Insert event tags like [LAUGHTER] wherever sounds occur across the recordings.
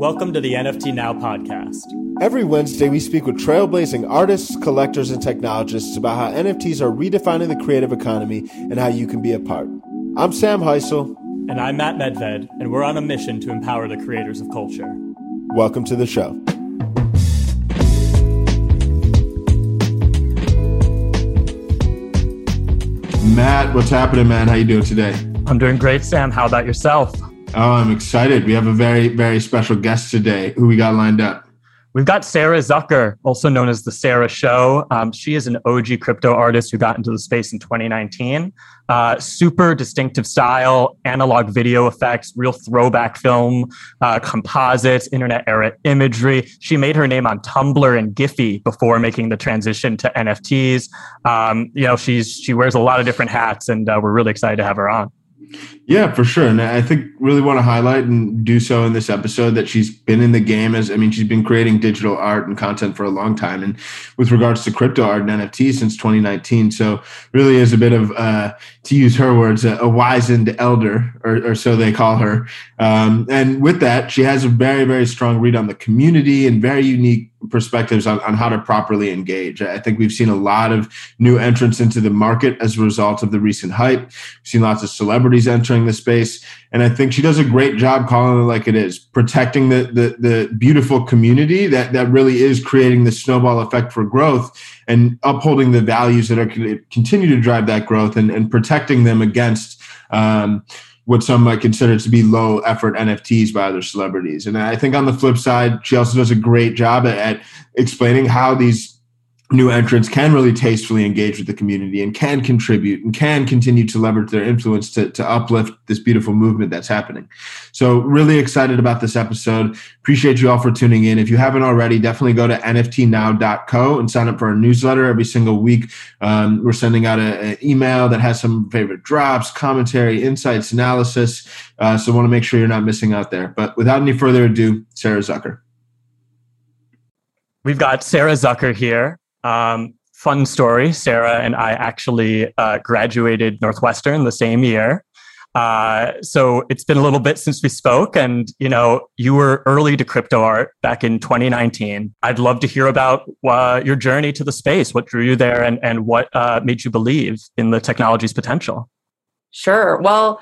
Welcome to the NFT Now podcast. Every Wednesday, we speak with trailblazing artists, collectors, and technologists about how NFTs are redefining the creative economy and how you can be a part. I'm Sam Hysell. And I'm Matt Medved, and we're on a mission to empower the creators of culture. Welcome to the show. Matt, what's happening, man? How you doing today? I'm doing great, Sam. How about yourself? Oh, I'm excited. We have a very, very special guest today. Who we got lined up? We've got Sarah Zucker, also known as the Sarah Show. Um, she is an OG crypto artist who got into the space in 2019. Uh, super distinctive style, analog video effects, real throwback film, uh, composites, internet era imagery. She made her name on Tumblr and Giphy before making the transition to NFTs. Um, you know, she's she wears a lot of different hats, and uh, we're really excited to have her on. Yeah, for sure. And I think really want to highlight and do so in this episode that she's been in the game as I mean, she's been creating digital art and content for a long time. And with regards to crypto art and NFT since 2019. So really is a bit of uh, to use her words, a, a wizened elder, or, or, so they call her. Um, and with that, she has a very, very strong read on the community and very unique perspectives on, on how to properly engage. I think we've seen a lot of new entrants into the market as a result of the recent hype. We've seen lots of celebrities entering the space. And I think she does a great job calling it like it is, protecting the, the, the beautiful community that, that really is creating the snowball effect for growth and upholding the values that are continue to drive that growth and, and protecting them against um, what some might consider to be low effort NFTs by other celebrities. And I think on the flip side, she also does a great job at, at explaining how these new entrants can really tastefully engage with the community and can contribute and can continue to leverage their influence to, to uplift this beautiful movement that's happening. So, really excited about this episode. Appreciate you all for tuning in. If you haven't already, definitely go to nftnow.co and sign up for our newsletter every single week. Um, we're sending out an email that has some favorite drops, commentary, insights, analysis. Uh, so, want to make sure you're not missing out there. But without any further ado, Sarah Zucker. We've got Sarah Zucker here. Um, fun story Sarah and I actually uh, graduated Northwestern the same year. Uh, so it's been a little bit since we spoke, and you know, you were early to crypto art back in 2019. I'd love to hear about uh, your journey to the space, what drew you there, and and what uh, made you believe in the technology's potential. Sure. Well,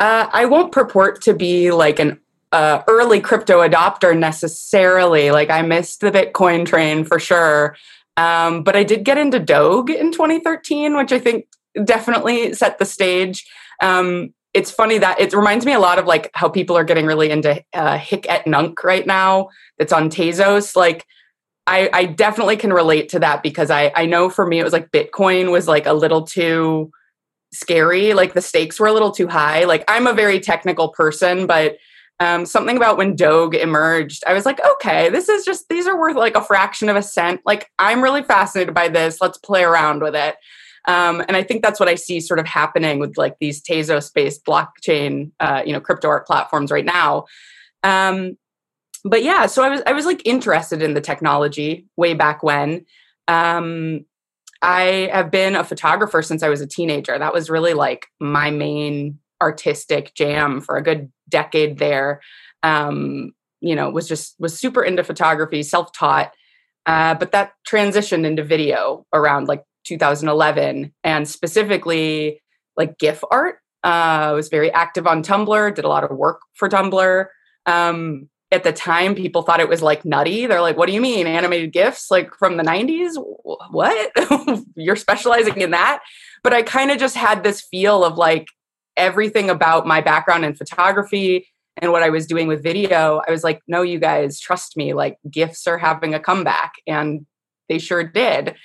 uh, I won't purport to be like an uh, early crypto adopter necessarily. Like I missed the Bitcoin train for sure. Um, but I did get into Doge in 2013, which I think definitely set the stage. Um, it's funny that it reminds me a lot of like how people are getting really into uh, Hic et Nunc right now. That's on Tezos. Like, I, I definitely can relate to that because I, I know for me it was like Bitcoin was like a little too scary. Like the stakes were a little too high. Like I'm a very technical person, but um, something about when Doge emerged, I was like, okay, this is just, these are worth like a fraction of a cent. Like, I'm really fascinated by this. Let's play around with it. Um, and I think that's what I see sort of happening with like these Tezos based blockchain, uh, you know, crypto art platforms right now. Um, but yeah, so I was, I was like interested in the technology way back when. Um, I have been a photographer since I was a teenager. That was really like my main artistic jam for a good decade there. Um, you know, was just was super into photography, self-taught. Uh, but that transitioned into video around like 2011, and specifically like GIF art. Uh, I was very active on Tumblr, did a lot of work for Tumblr. Um, at the time, people thought it was like nutty. They're like, "What do you mean animated GIFs like from the '90s? What? [LAUGHS] You're specializing in that?" But I kind of just had this feel of like everything about my background in photography and what I was doing with video, I was like, no, you guys, trust me, like GIFs are having a comeback. And they sure did.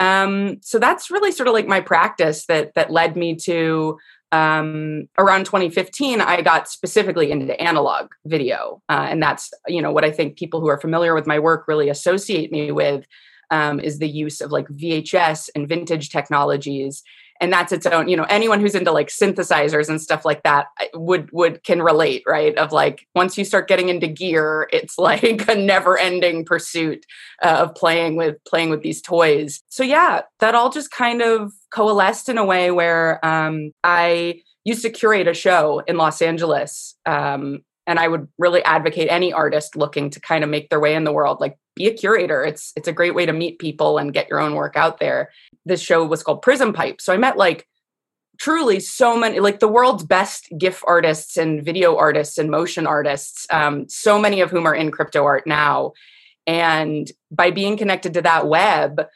Um, so that's really sort of like my practice that that led me to um, around 2015 i got specifically into analog video uh, and that's you know what i think people who are familiar with my work really associate me with um, is the use of like vhs and vintage technologies and that's its own you know anyone who's into like synthesizers and stuff like that would would can relate right? Of like once you start getting into gear it's [LAUGHS] like a never ending pursuit uh, of playing with playing with these toys. So yeah that all just kind of coalesced in a way where um, i used to curate a show in los angeles um, and I would really advocate any artist looking to kind of make their way in the world like be a curator. It's it's a great way to meet people and get your own work out there. This show was called Prism Pipe. So I met like truly so many like the world's best gif artists and video artists and motion artists um, so many of whom are in crypto art now and by being connected to that web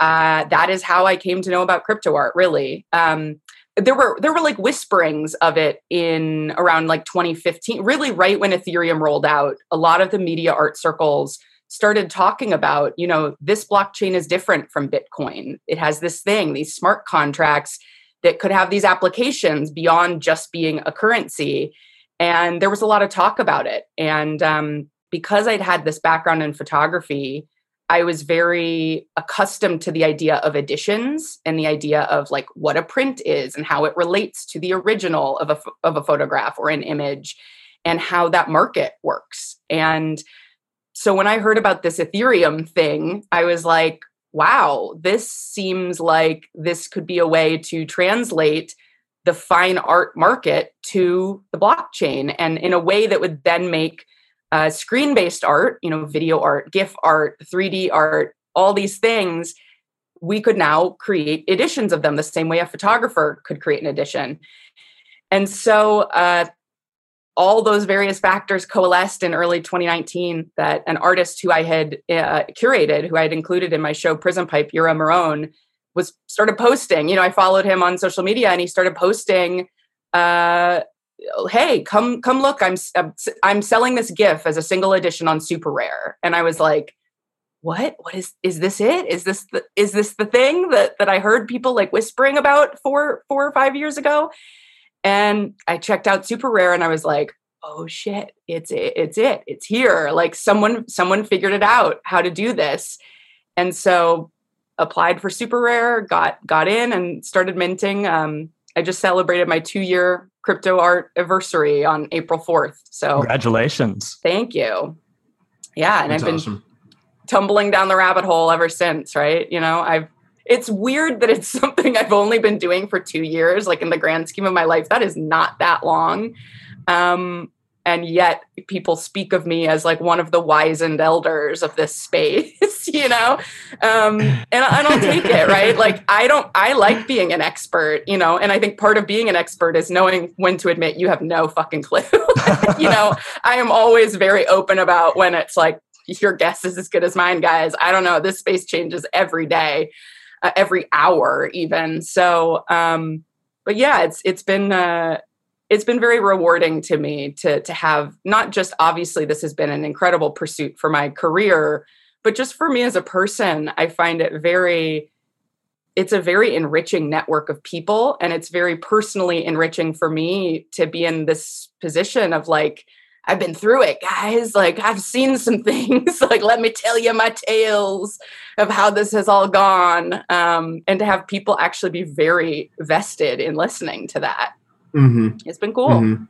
uh, that is how i came to know about crypto art really um, there were there were like whisperings of it in around like 2015 really right when ethereum rolled out a lot of the media art circles started talking about you know this blockchain is different from bitcoin it has this thing these smart contracts that could have these applications beyond just being a currency. And there was a lot of talk about it. And um, because I'd had this background in photography, I was very accustomed to the idea of editions and the idea of like what a print is and how it relates to the original of a, of a photograph or an image and how that market works. And so when I heard about this Ethereum thing, I was like, wow, this seems like this could be a way to translate the fine art market to the blockchain and in a way that would then make uh, screen based art, you know, video art, GIF art, 3D art, all these things, we could now create editions of them the same way a photographer could create an edition. And so uh, all those various factors coalesced in early 2019 that an artist who I had uh, curated, who I had included in my show Prism Pipe, Yura Miron, was started posting. You know, I followed him on social media, and he started posting, uh, "Hey, come come look! I'm I'm selling this GIF as a single edition on Super Rare." And I was like, "What? What is is this? It is this the is this the thing that that I heard people like whispering about four four or five years ago?" And I checked out Super Rare and I was like, oh shit, it's it, it's it. It's here. Like someone someone figured it out how to do this. And so applied for Super Rare, got got in and started minting. Um, I just celebrated my two year crypto art anniversary on April 4th. So congratulations. Thank you. Yeah. And That's I've been awesome. tumbling down the rabbit hole ever since, right? You know, I've it's weird that it's [LAUGHS] something I've only been doing for two years. Like in the grand scheme of my life, that is not that long. Um, and yet people speak of me as like one of the wizened elders of this space, [LAUGHS] you know? Um, and, and I'll take it, right? [LAUGHS] Like I don't, I like being an expert, you know? And I think part of being an expert is knowing when to admit you have no fucking clue. [LAUGHS] you know, I am always very open about when it's like, your guess is as good as mine, guys. I don't know. This space changes every day uh, every hour even so um but yeah it's it's been uh it's been very rewarding to me to to have not just obviously this has been an incredible pursuit for my career but just for me as a person i find it very it's a very enriching network of people and it's very personally enriching for me to be in this position of like I've been through it, guys. Like, I've seen some [LAUGHS] things. like, let me tell you my tales of how this has all gone. Um, and to have people actually be very vested in listening to that. Mm-hmm. It's been cool. Mm-hmm.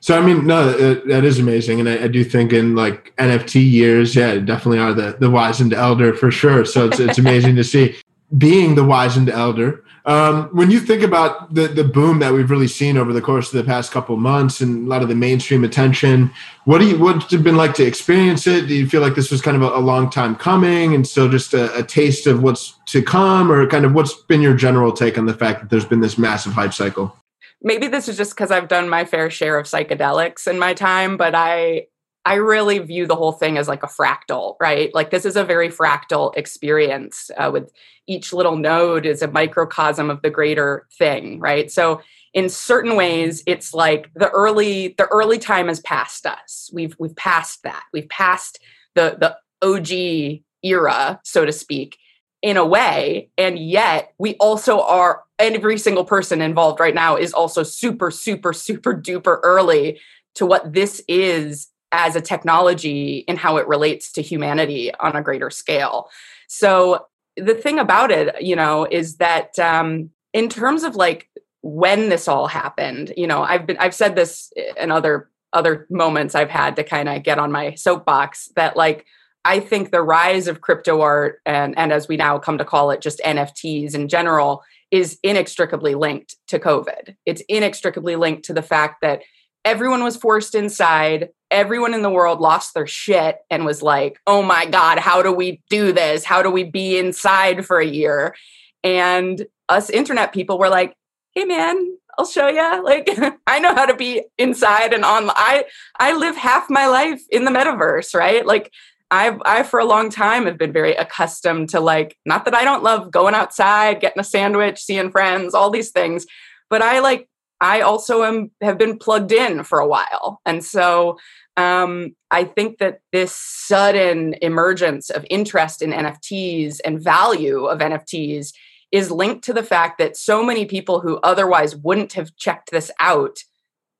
So, I mean, no, that, that is amazing. And I, I, do think in like NFT years, yeah, definitely are the, the wizened elder for sure. So it's, it's [LAUGHS] amazing to see being the wizened elder um, when you think about the the boom that we've really seen over the course of the past couple months and a lot of the mainstream attention, what do you what's it been like to experience it? Do you feel like this was kind of a, a long time coming and still just a, a, taste of what's to come, or kind of what's been your general take on the fact that there's been this massive hype cycle? Maybe this is just because I've done my fair share of psychedelics in my time, but I I really view the whole thing as like a fractal, right? Like this is a very fractal experience uh, with each little node is a microcosm of the greater thing, right? So in certain ways, it's like the early the early time has passed us. We've we've passed that. We've passed the the OG era, so to speak, in a way, and yet we also are. Every single person involved right now is also super, super, super duper early to what this is as a technology and how it relates to humanity on a greater scale. So the thing about it, you know, is that um, in terms of like when this all happened, you know, I've been I've said this in other other moments I've had to kind of get on my soapbox that like I think the rise of crypto art and and as we now come to call it just NFTs in general is inextricably linked to COVID. It's inextricably linked to the fact that everyone was forced inside. Everyone in the world lost their shit and was like, oh my God, how do we do this? How do we be inside for a year? And us internet people were like, hey man, I'll show you. [LAUGHS] Like I know how to be inside and online. I I live half my life in the metaverse, right? Like I've I for a long time have been very accustomed to like not that I don't love going outside, getting a sandwich, seeing friends, all these things, but I like I also am have been plugged in for a while. And so um, I think that this sudden emergence of interest in NFTs and value of NFTs is linked to the fact that so many people who otherwise wouldn't have checked this out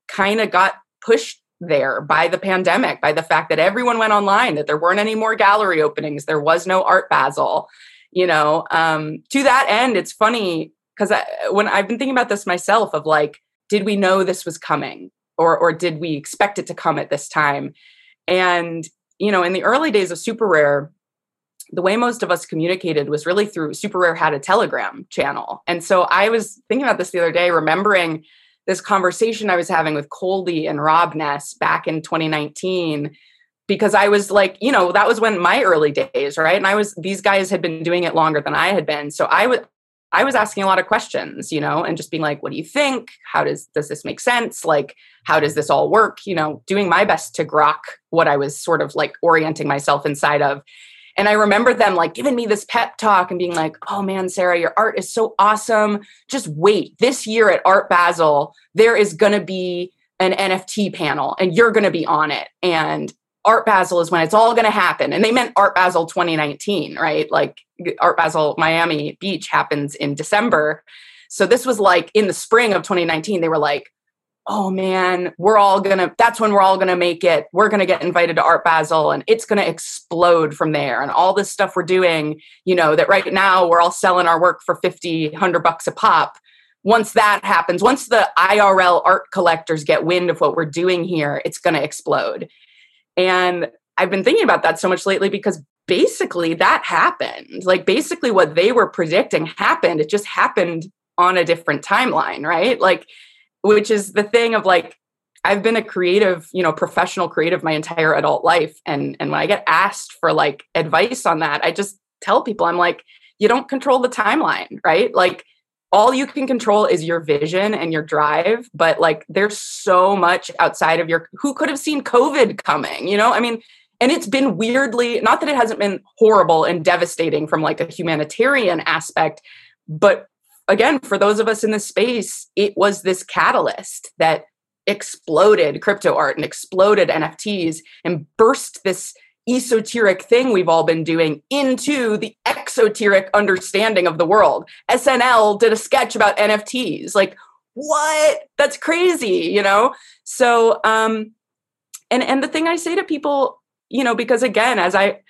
kind of got pushed there by the pandemic, by the fact that everyone went online, that there weren't any more gallery openings, there was no Art Basel. You know, um, to that end, it's funny because when I've been thinking about this myself, of like, did we know this was coming, or or did we expect it to come at this time? And you know, in the early days of Super Rare, the way most of us communicated was really through Super Rare had a Telegram channel, and so I was thinking about this the other day, remembering this conversation I was having with Coldie and Robness back in 2019 because I was like, you know, that was when my early days, right? And I was these guys had been doing it longer than I had been. So I was I was asking a lot of questions, you know, and just being like, what do you think? How does does this make sense? Like, how does this all work? You know, doing my best to grok what I was sort of like orienting myself inside of. And I remember them like giving me this pep talk and being like, oh man, Sarah, your art is so awesome. Just wait. This year at Art Basel, there is going to be an NFT panel and you're going to be on it. And Art Basel is when it's all going to happen. And they meant Art Basel 2019, right? Like Art Basel Miami Beach happens in December. So this was like in the spring of 2019, they were like, oh man, we're all gonna, that's when we're all gonna make it. We're gonna get invited to Art Basel and it's gonna explode from there. And all this stuff we're doing, you know, that right now we're all selling our work for 50, 100 bucks a pop. Once that happens, once the IRL art collectors get wind of what we're doing here, it's gonna explode. And I've been thinking about that so much lately because basically that happened. Like basically what they were predicting happened. It just happened on a different timeline, right? Like which is the thing of like I've been a creative, you know, professional creative my entire adult life and and when I get asked for like advice on that, I just tell people I'm like you don't control the timeline, right? Like all you can control is your vision and your drive, but like there's so much outside of your who could have seen COVID coming, you know? I mean, and it's been weirdly not that it hasn't been horrible and devastating from like a humanitarian aspect, but again, for those of us in this space, it was this catalyst that exploded crypto art and exploded NFTs and burst this esoteric thing we've all been doing into the exoteric understanding of the world. SNL did a sketch about NFTs. Like, what? That's crazy, you know? So, um, and and the thing I say to people, you know, because again, as I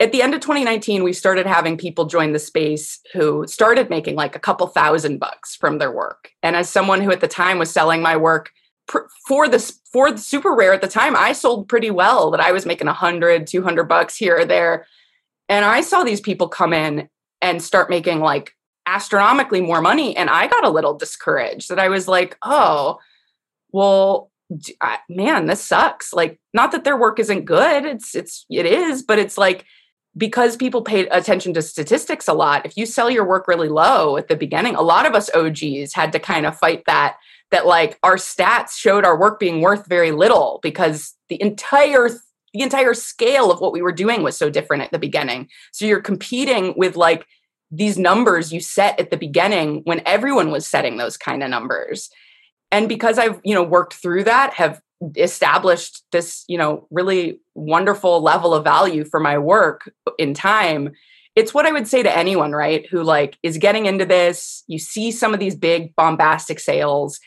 at the end of 2019 we started having people join the space who started making like a couple thousand bucks from their work. And as someone who at the time was selling my work for this for the super rare at the time i sold pretty well that i was making 100 200 bucks here or there. And i saw these people come in and start making like astronomically more money and i got a little discouraged that i was like oh well man this sucks. Like not that their work isn't good it's it's it is but it's like because people paid attention to statistics a lot, if you sell your work really low at the beginning, a lot of us OGs had to kind of fight that that like our stats showed our work being worth very little because the entire the entire scale of what we were doing was so different at the beginning. So you're competing with like these numbers you set at the beginning when everyone was setting those kind of numbers. And because I've, you know, worked through that, have established this you know really wonderful level of value for my work in time it's what i would say to anyone right who like is getting into this you see some of these big bombastic sales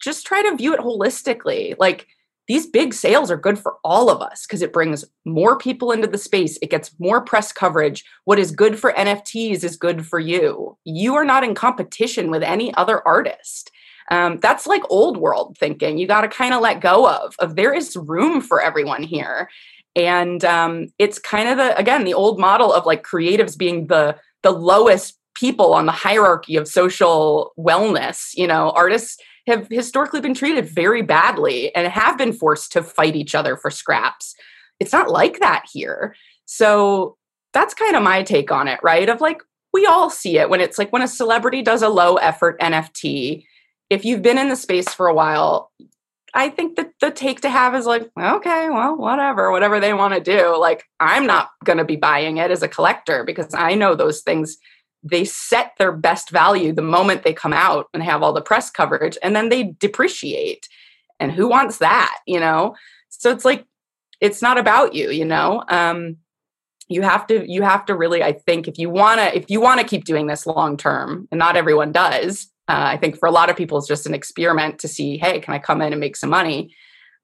just try to view it holistically. Like these big sales are good for all of us because it brings more people into the space it gets more press coverage what is good for nfts is good for you. You are not in competition with any other artist um, that's like old world thinking you got to kind of let go of of there is room for everyone here and um, it's kind of the again the old model of like creatives being the the lowest people on the hierarchy of social wellness you know artists have historically been treated very badly and have been forced to fight each other for scraps. It's not like that here. So that's kind of my take on it, right? Of like, we all see it when it's like when a celebrity does a low effort NFT. If you've been in the space for a while, I think that the take to have is like, okay, well, whatever, whatever they want to do. Like, I'm not going to be buying it as a collector because I know those things, they set their best value the moment they come out and have all the press coverage, and then they depreciate. And who wants that, you know? So it's like, it's not about you, you know? Um, you have to you have to really i think if you want to if you want to keep doing this long term and not everyone does uh, i think for a lot of people it's just an experiment to see hey can i come in and make some money?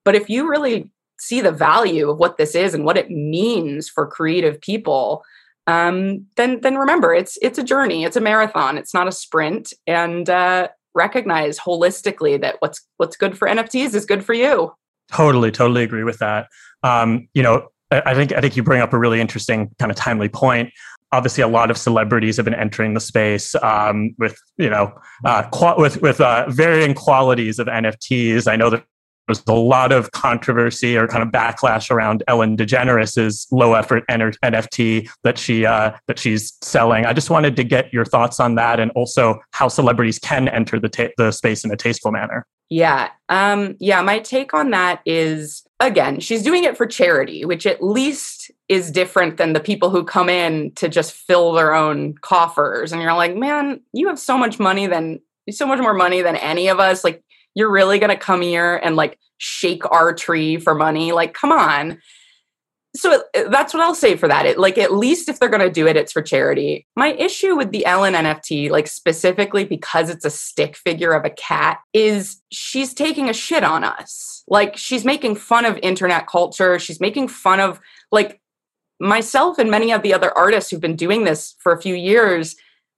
But if you really see the value of what this is and what it means for creative people um, then then remember it's it's a journey it's a marathon it's not a sprint. And uh, recognize holistically that what's what's good for nfts is good for you. Totally totally agree with that. Um, you know I think I think you bring up a really interesting kind of timely point. Obviously, a lot of celebrities have been entering the space um, with you know uh, with with uh, varying qualities of NFTs. I know that there's a lot of controversy or kind of backlash around Ellen DeGeneres' low effort NFT that she uh, that she's selling. I just wanted to get your thoughts on that, and also how celebrities can enter the ta- the space in a tasteful manner. Yeah. Um, yeah, my take on that is again, she's doing it for charity, which at least is different than the people who come in to just fill their own coffers. And you're like, man, you have so much money than so much more money than any of us. Like, you're really gonna come here and like shake our tree for money. Like, come on so that's what I'll say for that. It like at least if they're going to do it, it's for charity. My issue with the Ellen NFT, like specifically because it's a stick figure of a cat, is she's taking a shit on us. Like she's making fun of internet culture. She's making fun of like myself and many of the other artists who've been doing this for a few years.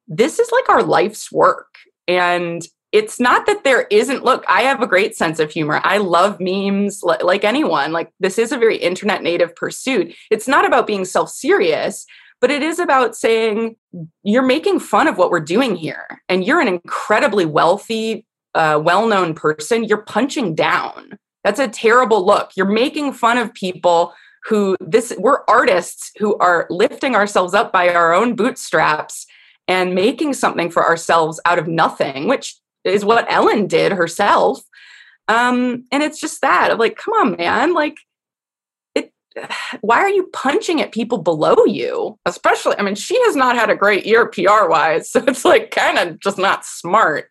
This is like our life's work. And it's not that there isn't look i have a great sense of humor i love memes like anyone like this is a very internet native pursuit it's not about being self-serious but it is about saying you're making fun of what we're doing here and you're an incredibly wealthy uh, well-known person you're punching down that's a terrible look you're making fun of people who this we're artists who are lifting ourselves up by our own bootstraps and making something for ourselves out of nothing which is what Ellen did herself. Um, and it's just that of like, come on, man, like it [SIGHS] why are you punching at people below you? Especially, I mean, she has not had a great year PR wise, so it's like kind of just not smart.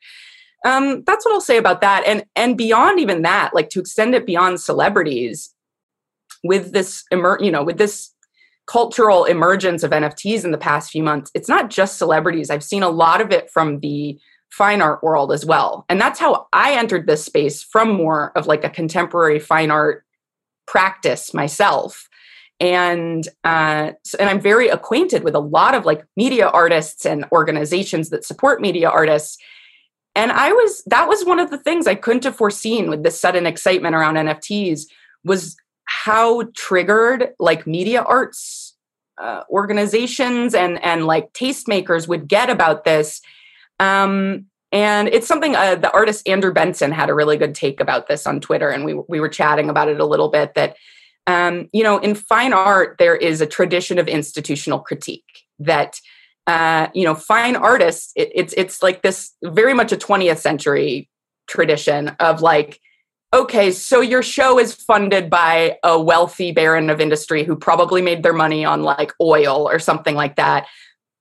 Um, that's what I'll say about that. And and beyond even that, like to extend it beyond celebrities, with this you know, with this cultural emergence of NFTs in the past few months, it's not just celebrities. I've seen a lot of it from the fine art world as well. And that's how I entered this space from more of like a contemporary fine art practice myself. And uh, and I'm very acquainted with a lot of like media artists and organizations that support media artists. And I was that was one of the things I couldn't have foreseen with this sudden excitement around NFTs was how triggered like media arts uh, organizations and and like tastemakers would get about this um, and it's something uh, the artist Andrew Benson had a really good take about this on Twitter, and we we were chatting about it a little bit. That um, you know, in fine art, there is a tradition of institutional critique that uh, you know, fine artists. It, it's it's like this very much a 20th century tradition of like okay, so your show is funded by a wealthy baron of industry who probably made their money on like oil or something like that.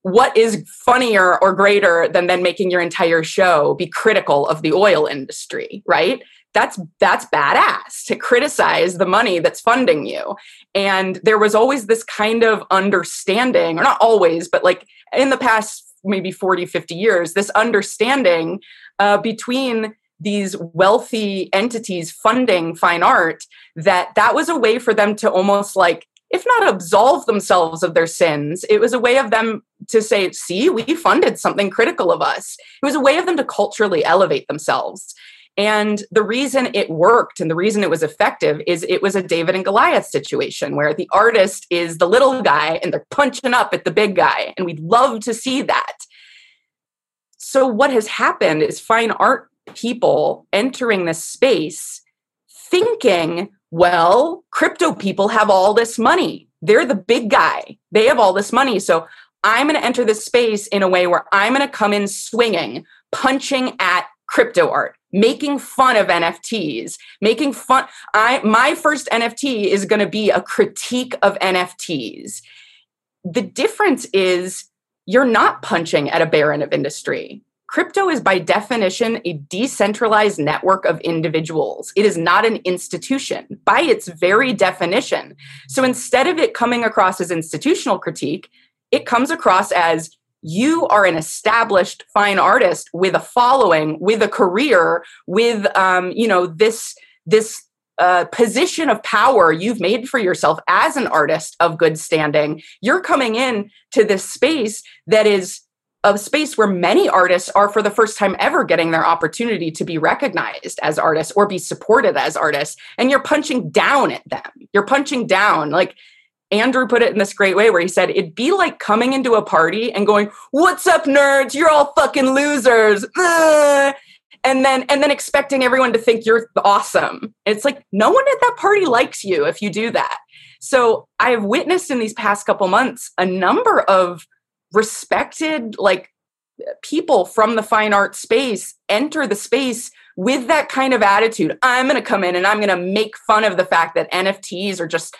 What is funnier or greater than then making your entire show be critical of the oil industry right? That's that's badass to criticize the money that's funding you. And there was always this kind of understanding or not always but like in the past maybe 40 50 years this understanding uh, between these wealthy entities funding fine art that that was a way for them to almost like if not absolve themselves of their sins, it was a way of them to say, see, we funded something critical of us. It was a way of them to culturally elevate themselves. And the reason it worked and the reason it was effective is it was a David and Goliath situation where the artist is the little guy and they're punching up at the big guy. And we'd love to see that. So, what has happened is fine art people entering this space thinking, well, crypto people have all this money. They're the big guy. They have all this money. So I'm going to enter this space in a way where I'm going to come in swinging, punching at crypto art, making fun of NFTs, making fun. I my first NFT is going to be a critique of NFTs. The difference is you're not punching at a baron of industry. Crypto is by definition a decentralized network of individuals. It is not an institution by its very definition. So instead of it coming across as institutional critique, it comes across as you are an established fine artist with a following, with a career, with um, you know this this uh, position of power you've made for yourself as an artist of good standing. You're coming in to this space that is a space where many artists are for the first time ever getting their opportunity to be recognized as artists or be supported as artists and you're punching down at them. You're punching down. Like andrew put it in this great way where he said it'd be like coming into a party and going what's up nerds? You're all fucking losers and then and then expecting everyone to think you're awesome. It's like no one at that party likes you if you do that. So i've witnessed in these past couple months a number of respected like people from the fine art space enter the space with that kind of attitude. I'm going to come in and i'm going to make fun of the fact that nfts are just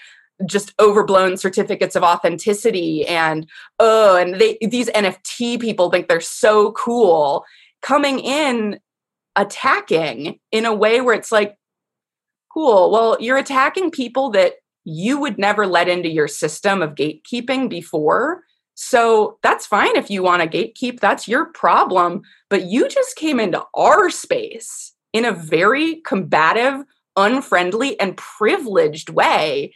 just overblown certificates of authenticity and oh and they these nft people think they're so cool. Coming in attacking in a way where it's like cool well you're attacking people that you would never let into your system of gatekeeping before so that's fine if you want to gatekeep, that's your problem. But you just came into our space in a very combative, unfriendly, and privileged way.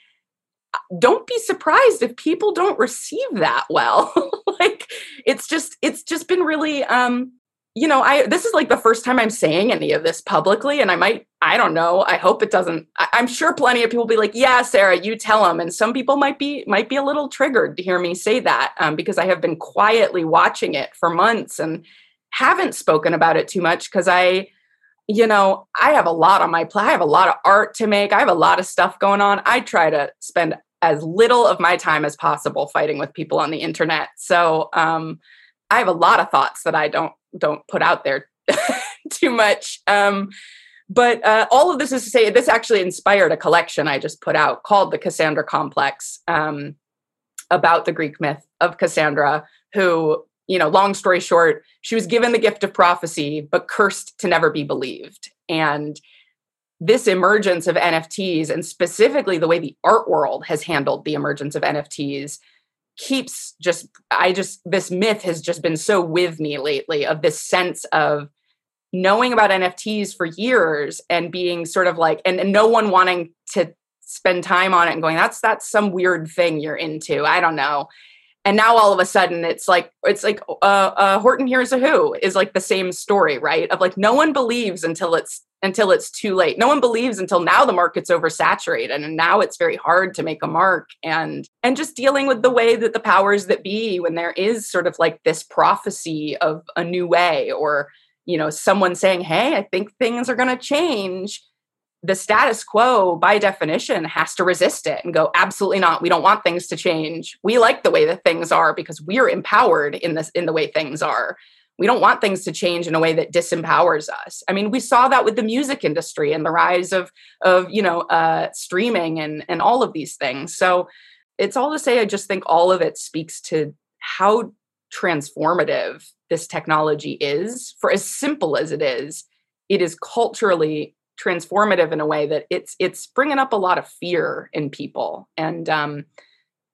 Don't be surprised if people don't receive that well. [LAUGHS] like it's just it's just been really um you know, I this is like the first time I'm saying any of this publicly, and I might, I don't know. I hope it doesn't. I, am sure plenty of people will be like, "Yeah, Sarah, you tell them," and some people might be might be a little triggered to hear me say that um, because I have been quietly watching it for months and haven't spoken about it too much because I, you know, I have a lot on my plate. I have a lot of art to make. I have a lot of stuff going on. I try to spend as little of my time as possible fighting with people on the internet. So um, I have a lot of thoughts that I don't don't put out there [LAUGHS] too much. Um, but uh, all of this is to say, this actually inspired a collection I just put out called the Cassandra Complex um, about the Greek myth of Cassandra, who, you know, long story short, she was given the gift of prophecy, but cursed to never be believed. And this emergence of NFTs, and specifically the way the art world has handled the emergence of NFTs, keeps just i just this myth has just been so with me lately of this sense of knowing about nfts for years and being sort of like and, and no one wanting to spend time on it and going that's that's some weird thing you're into. I don't know and now all of a sudden it's like it's like uh, uh horton hears a who is like the same story right of like no one believes until it's until it's too late. No one believes until now the market's oversaturated and now it's very hard to make a mark and and just dealing with the way that the powers that be when there is sort of like this prophecy of a new way or you know someone saying, "Hey, I think things are going to change." The status quo by definition has to resist it and go, "Absolutely not. We don't want things to change. We like the way that things are because we're empowered in this in the way things are." we don't want things to change in a way that disempowers us i mean we saw that with the music industry and the rise of of you know uh streaming and and all of these things so it's all to say i just think all of it speaks to how transformative this technology is for as simple as it is it is culturally transformative in a way that it's it's bringing up a lot of fear in people and um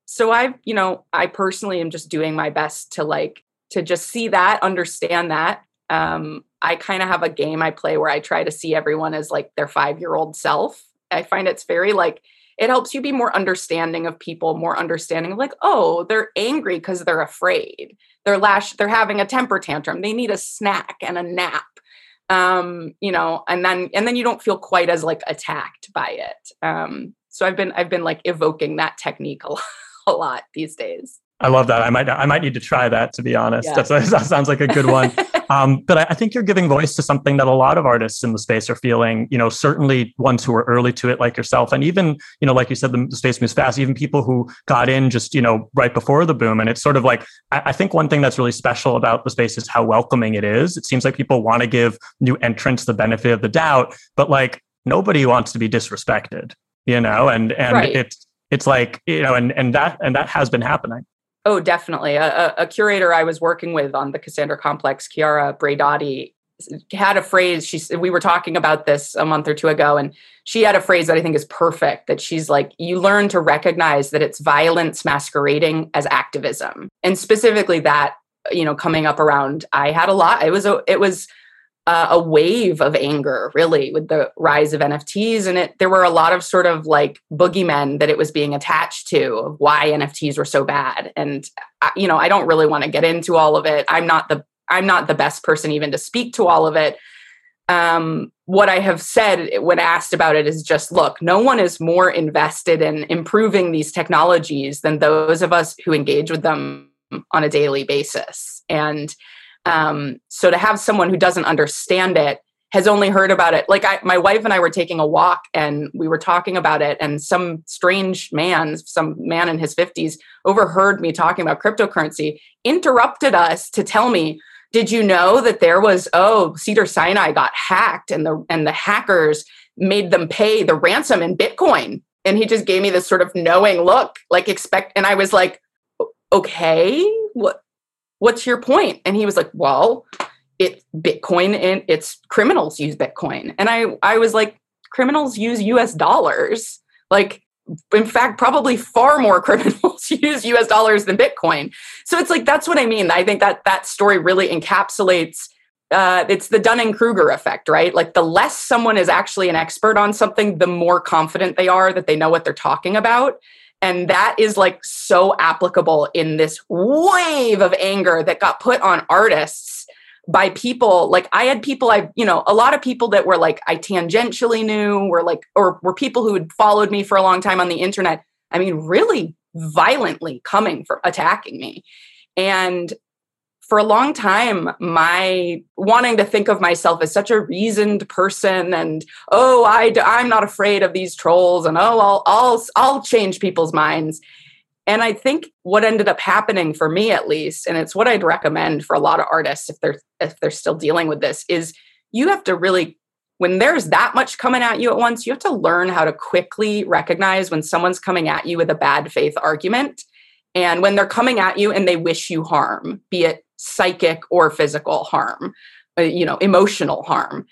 so i you know i personally am just doing my best to like to just see that, understand that. Um, I kind of have a game I play where I try to see everyone as like their five year old self. I find it's very like, it helps you be more understanding of people, more understanding of like, oh, they're angry because they're afraid. They're lash, they're having a temper tantrum. They need a snack and a nap. Um, you know, and then and then you don't feel quite as like attacked by it. Um, so I've been I've been like evoking that technique a lot, [LAUGHS] a lot these days. I love that. I might I might need to try that to be honest. Yeah. That's, [LAUGHS] that sounds like a good one. [LAUGHS] Um, but I, I, think you're giving voice to something that a lot of artists in the space are feeling. You know, certainly ones who were early to it, like yourself, and even you know, like you said, the, the space moves fast. Even people who got in just you know right before the boom, and it's sort of like I, I think one thing that's really special about the space is how welcoming it is. It seems like people want to give new entrants the benefit of the doubt, but like nobody wants to be disrespected, you know, and and right. it's it's like you know, and and that and that has been happening. Oh, definitely. A, a, curator I was working with on the Cassandra Complex, Chiara Braidotti, had a phrase. She we were talking about this a month or two ago, and she had a phrase that I think is perfect. That she's like, you learn to recognize that it's violence masquerading as activism, and specifically that you know coming up around. I had a lot. It was a it was uh, a wave of anger really with the rise of nfts and it there were a lot of sort of like boogeymen that it was being attached to why nfts were so bad. And uh, you know i don't really want to get into all of it. I'm not the i'm not the best person even to speak to all of it. Um, what i have said when asked about it is just look no one is more invested in improving these technologies than those of us who engage with them on a daily basis. And um, so to have someone who doesn't understand it has only heard about it. Like I, my wife and I were taking a walk and we were talking about it, and some strange man, some man in his 50s, overheard me talking about cryptocurrency, interrupted us to tell me, did you know that there was, oh, Cedar Sinai got hacked and the and the hackers made them pay the ransom in Bitcoin? And he just gave me this sort of knowing look, like expect, and I was like, okay, what what's your point? And he was like, well, it Bitcoin and it's criminals use Bitcoin. And I, I was like, criminals use US dollars. Like, in fact, probably far more [LAUGHS] criminals use US dollars than Bitcoin. So it's like, that's what I mean. I think that that story really encapsulates uh, it's the Dunning Kruger effect, right? Like the less someone is actually an expert on something, the more confident they are that they know what they're talking about. And that is like so applicable in this wave of anger that got put on artists by people like I had people I you know a lot of people that were like I tangentially knew were like or were people who had followed me for a long time on the internet I mean really violently coming for attacking me. And for a long time my wanting to think of myself as such a reasoned person and oh I I'm not afraid of these trolls and oh I'll I'll I'll change people's minds. And I think what ended up happening for me at least and it's what I'd recommend for a lot of artists if they're if they're still dealing with this is you have to really when there's that much coming at you at once you have to learn how to quickly recognize when someone's coming at you with a bad faith argument and when they're coming at you and they wish you harm be it psychic or physical harm, uh, you know, emotional harm.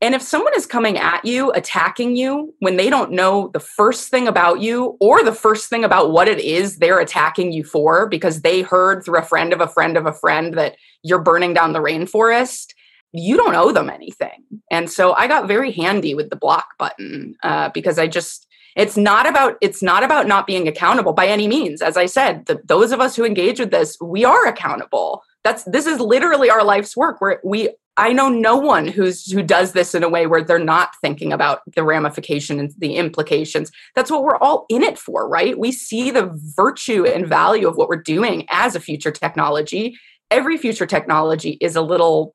And if someone is coming at you, attacking you, when they don't know the first thing about you or the first thing about what it is they're attacking you for, because they heard through a friend of a friend of a friend that you're burning down the rainforest, you don't owe them anything. And so I got very handy with the block button uh, because I just, it's not about it's not about not being accountable by any means as i said the, those of us who engage with this we are accountable that's this is literally our life's work where we I know no one who's who does this in a way where they're not thinking about the ramification and the implications. That's what we're all in it for, right? We see the virtue and value of what we're doing as a future technology. Every future technology is a little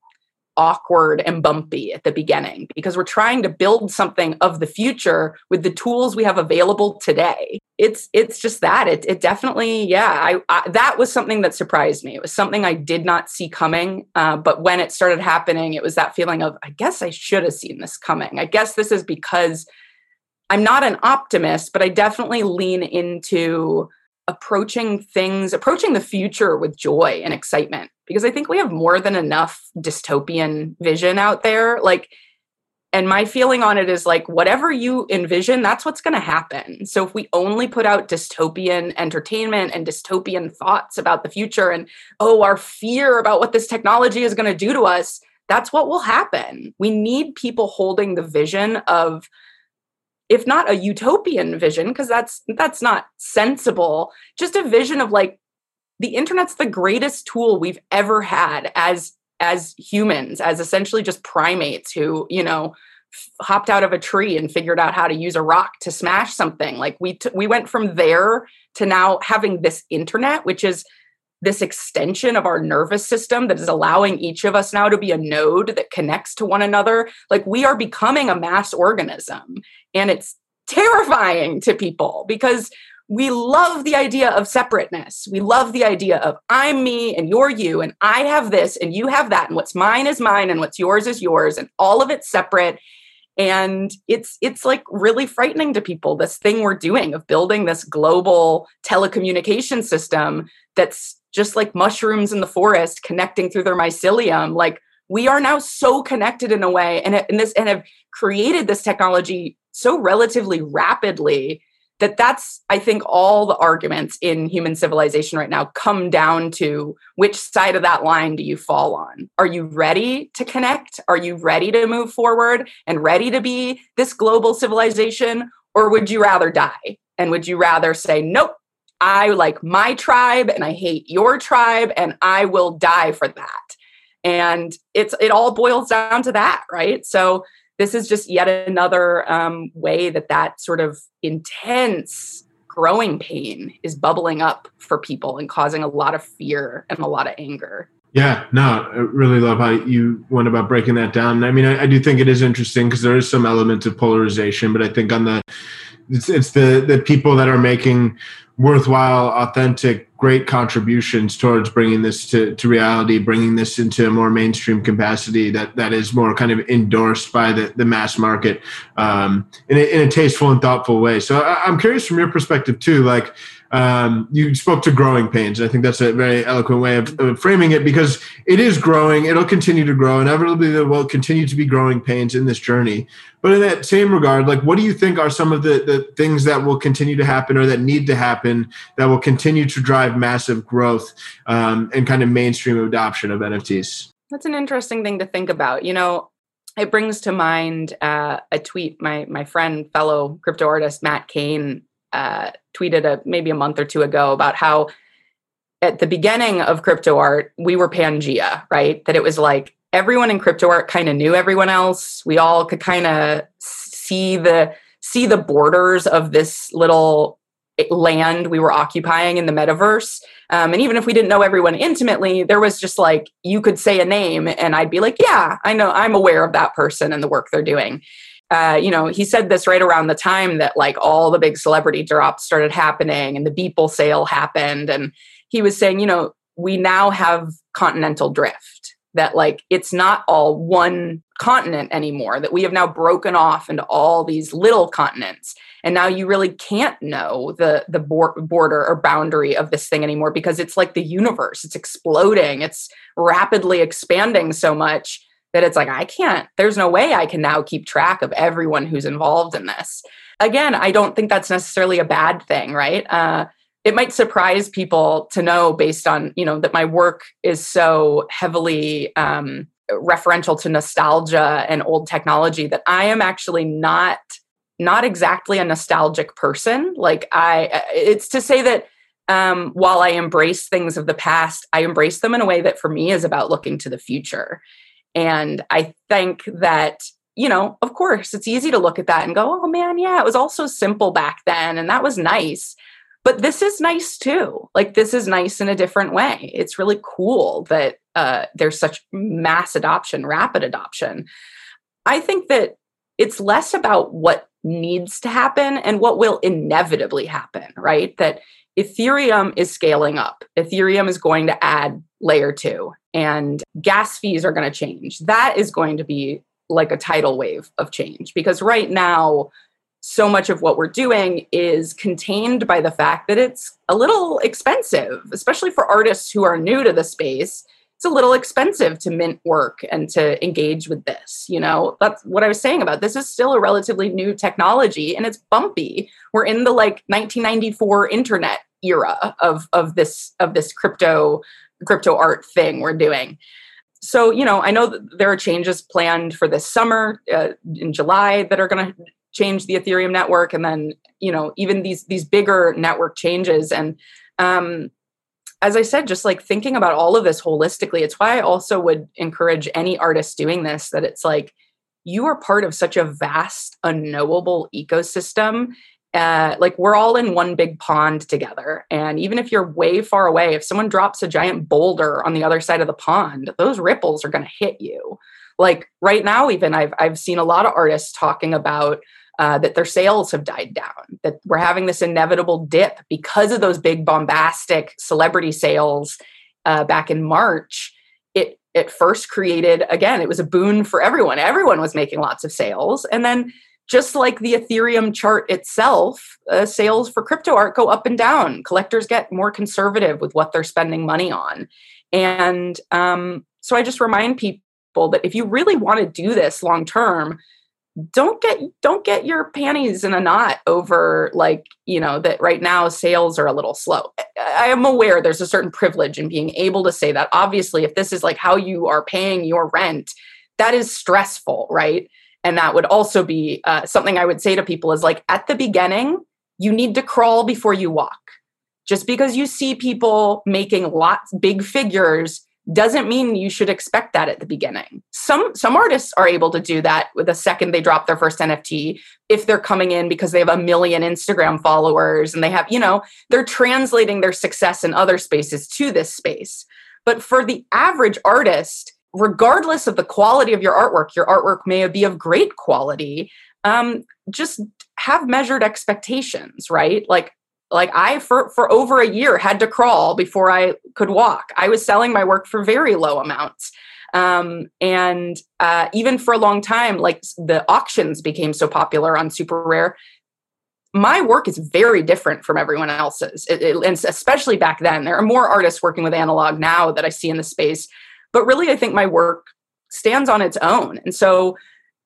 awkward and bumpy at the beginning because we're trying to build something of the future with the tools we have available today. It's it's just that. It, it definitely yeah I, I that was something that surprised me. It was something i did not see coming uh, but when it started happening it was that feeling of i guess i should have seen this coming. I guess this is because i'm not an optimist but i definitely lean into approaching things approaching the future with joy and excitement because I think we have more than enough dystopian vision out there. Like, and my feeling on it is like, whatever you envision, that's what's going to happen. So if we only put out dystopian entertainment and dystopian thoughts about the future and, oh, our fear about what this technology is going to do to us, that's what will happen. We need people holding the vision of, if not a utopian vision because that's that's not sensible just a vision of like the internet's the greatest tool we've ever had as as humans as essentially just primates who you know hopped out of a tree and figured out how to use a rock to smash something. Like we t- we went from there to now having this internet which is this extension of our nervous system that is allowing each of us now to be a node that connects to one another. Like we are becoming a mass organism. And it's terrifying to people because we love the idea of separateness. We love the idea of I'm me and you're you, and I have this and you have that, and what's mine is mine and what's yours is yours, and all of it's separate and it's it's like really frightening to people this thing we're doing of building this global telecommunication system that's just like mushrooms in the forest connecting through their mycelium. Like we are now so connected in a way and, and this and have created this technology so relatively rapidly that that's i think all the arguments in human civilization right now come down to which side of that line do you fall on? Are you ready to connect? Are you ready to move forward and ready to be this global civilization? Or would you rather die? And would you rather say nope i like my tribe and i hate your tribe and i will die for that. And it's it all boils down to that right? So this is just yet another um, way that that sort of intense growing pain is bubbling up for people and causing a lot of fear and a lot of anger. Yeah, no, I really love how you went about breaking that down. I mean, I, I do think it is interesting because there is some element of polarization, but I think on the it's, it's the the people that are making worthwhile, authentic, great contributions towards bringing this to, to reality, bringing this into a more mainstream capacity that, that is more kind of endorsed by the, the mass market um, in, a, in a tasteful and thoughtful way. So I, I'm curious from your perspective too, like um, you spoke to growing pains. I think that's a very eloquent way of, of, framing it because it is growing. It'll continue to grow. Inevitably, there will continue to be growing pains in this journey. But in that same regard, like, what do you think are some of the, the things that will continue to happen or that need to happen that will continue to drive massive growth um, and kind of mainstream adoption of NFTs? That's an interesting thing to think about. You know, it brings to mind uh, a tweet my my friend, fellow crypto artist Matt Kane uh, tweeted a maybe a month or two ago about how at the beginning of crypto art we were Pangea, right? That it was like everyone in crypto art kind of knew everyone else. We all could kind of see the see the borders of this little land we were occupying in the metaverse. Um, and even if we didn't know everyone intimately, there was just like you could say a name and I'd be like, yeah, I know, I'm aware of that person and the work they're doing. Uh, you know, he said this right around the time that like all the big celebrity drops started happening and the Beeple sale happened. And he was saying, you know, we now have continental drift, that like it's not all one continent anymore, that we have now broken off into all these little continents. And now you really can't know the, the border or boundary of this thing anymore because it's like the universe, it's exploding, it's rapidly expanding so much that it's like, I can't, there's no way I can now keep track of everyone who's involved in this. Again, I don't think that's necessarily a bad thing, right? Uh, it might surprise people to know based on, you know, that my work is so heavily um, referential to nostalgia and old technology that I am actually not not exactly a nostalgic person like i it's to say that um, while i embrace things of the past i embrace them in a way that for me is about looking to the future and I think that, you know, of course, it's easy to look at that and go, oh man, yeah, it was all so simple back then and that was nice. But this is nice too. Like, this is nice in a different way. It's really cool that uh, there's such mass adoption, rapid adoption. I think that it's less about what needs to happen and what will inevitably happen, right? That Ethereum is scaling up. Ethereum is going to add layer two and gas fees are going to change. That is going to be like a tidal wave of change because right now, so much of what we're doing is contained by the fact that it's a little expensive, especially for artists who are new to the space. It's a little expensive to mint work and to engage with this. You know, that's what I was saying about this is still a relatively new technology and it's bumpy. We're in the like 1994 internet era of of this of this crypto crypto art thing we're doing. So, you know, I know there are changes planned for this summer uh, in July that are going to change the Ethereum network, and then you know even these these bigger network changes. And um, as I said, just like thinking about all of this holistically, it's why I also would encourage any artist doing this that it's like you are part of such a vast, unknowable ecosystem uh, like we're all in one big pond together. And even if you're way far away, if someone drops a giant boulder on the other side of the pond, those ripples are going to hit you. Like right now, even I've I've seen a lot of artists talking about uh, that their sales have died down, that we're having this inevitable dip because of those big bombastic celebrity sales uh, back in March. It it first created again, it was a boon for everyone. Everyone was making lots of sales, and then just like the Ethereum chart itself, uh, sales for crypto art go up and down. Collectors get more conservative with what they're spending money on. And um, so I just remind people that if you really want to do this long term, don't get don't get your panties in a knot over like you know that right now sales are a little slow. I am aware there's a certain privilege in being able to say that. Obviously if this is like how you are paying your rent that is stressful right? And that would also be uh, something i would say to people is like at the beginning you need to crawl before you walk. Just because you see people making lots big figures doesn't mean you should expect that at the beginning. Some some artists are able to do that with the second they drop their first NFT if they're coming in because they have a million Instagram followers and they have, you know, they're translating their success in other spaces to this space. But for the average artist, regardless of the quality of your artwork, your artwork may be of great quality. Um, just have measured expectations, right? Like like I for for over a year had to crawl before I could walk. I was selling my work for very low amounts. Um, and uh, even for a long time, like the auctions became so popular on SuperRare, my work is very different from everyone else's. It, it, and especially back then, there are more artists working with analog now that I see in the space. But really, I think my work stands on its own. And so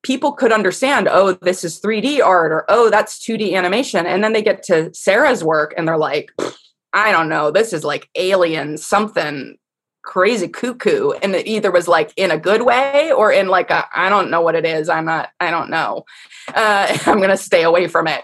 people could understand, oh, this is 3D art or oh, that's 2D animation. And then they get to Sarah's work and they're like, I don't know, this is like alien something crazy cuckoo. And it either was like in a good way or in like a, I don't know what it is. I'm not, I don't know. Uh, [LAUGHS] I'm going to stay away from it.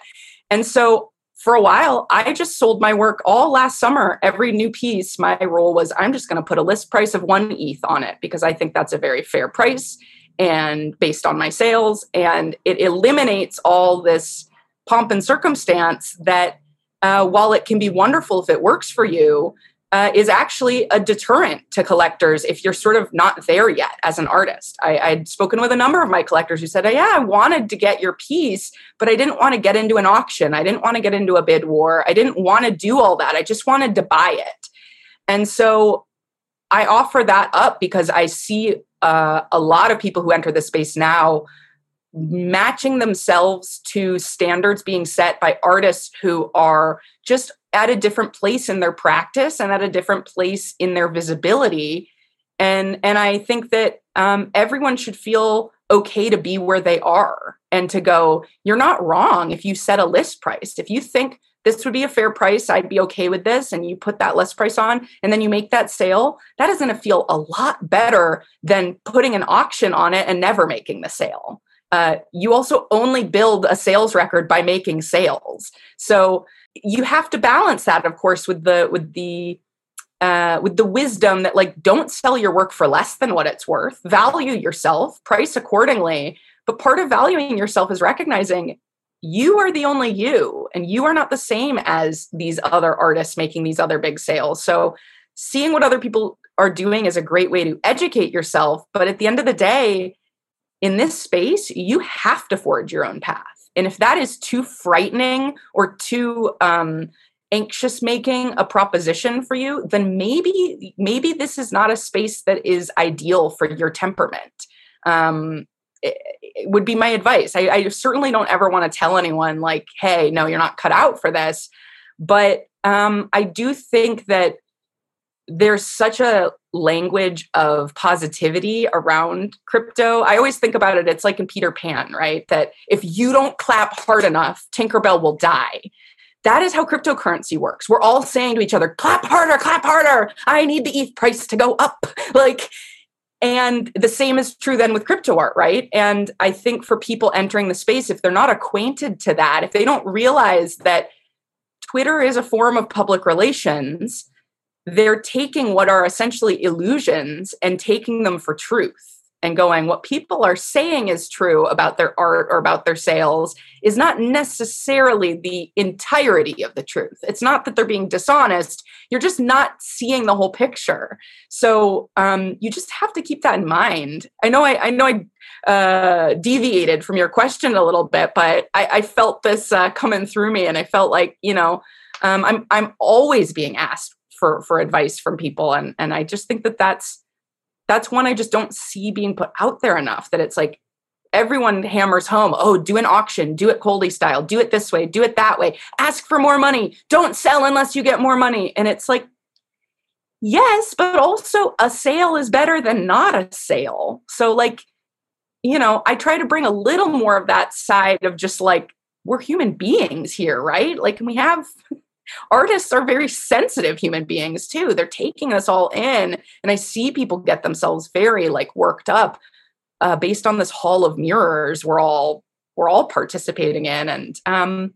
And so for a while, I just sold my work all last summer. Every new piece, my role was I'm just going to put a list price of one ETH on it because I think that's a very fair price and based on my sales. And it eliminates all this pomp and circumstance that, uh, while it can be wonderful if it works for you, uh, is actually a deterrent to collectors if you're sort of not there yet as an artist. I, I'd spoken with a number of my collectors who said, oh, Yeah, I wanted to get your piece, but I didn't want to get into an auction. I didn't want to get into a bid war. I didn't want to do all that. I just wanted to buy it. And so I offer that up because I see uh, a lot of people who enter the space now matching themselves to standards being set by artists who are just at a different place in their practice and at a different place in their visibility. And and i think that um, everyone should feel okay to be where they are and to go you're not wrong if you set a list price. If you think this would be a fair price. I'd be okay with this. And you put that list price on and then you make that sale. That is going to feel a lot better than putting an auction on it and never making the sale. Uh, you also only build a sales record by making sales. So you have to balance that, of course, with the with the uh, with the wisdom that like don't sell your work for less than what it's worth. Value yourself, price accordingly. But part of valuing yourself is recognizing you are the only you and you are not the same as these other artists making these other big sales. So seeing what other people are doing is a great way to educate yourself but at the end of the day in this space you have to forge your own path. And if that is too frightening or too um, anxious making a proposition for you then maybe maybe this is not a space that is ideal for your temperament. Um, would be my advice. I, I certainly don't ever want to tell anyone like, "Hey, no, you're not cut out for this." But um, I do think that there's such a language of positivity around crypto. I always think about it, it's like in Peter Pan, right? That if you don't clap hard enough, Tinkerbell will die. That is how cryptocurrency works. We're all saying to each other, clap harder, clap harder. I need the ETH price to go up. [LAUGHS] Like, and the same is true then with crypto art, right? And I think for people entering the space, if they're not acquainted to that, if they don't realize that Twitter is a form of public relations, they're taking what are essentially illusions and taking them for truth. And going, what people are saying is true about their art or about their sales is not necessarily the entirety of the truth. It's not that they're being dishonest. You're just not seeing the whole picture. So um, you just have to keep that in mind. I know I, I know I uh, deviated from your question a little bit, but I, I felt this uh, coming through me, and I felt like you know um, I'm I'm always being asked for for advice from people, and and I just think that that's that's one I just don't see being put out there enough. That it's like everyone hammers home, oh, do an auction, do it Coldie style, do it this way, do it that way, ask for more money, don't sell unless you get more money. And it's like, yes, but also a sale is better than not a sale. So, like, you know, I try to bring a little more of that side of just like, we're human beings here, right? Like, can we have artists are very sensitive human beings too. They're taking us all in. And I see people get themselves very like worked up uh, based on this hall of mirrors we're all we're all participating in. And um,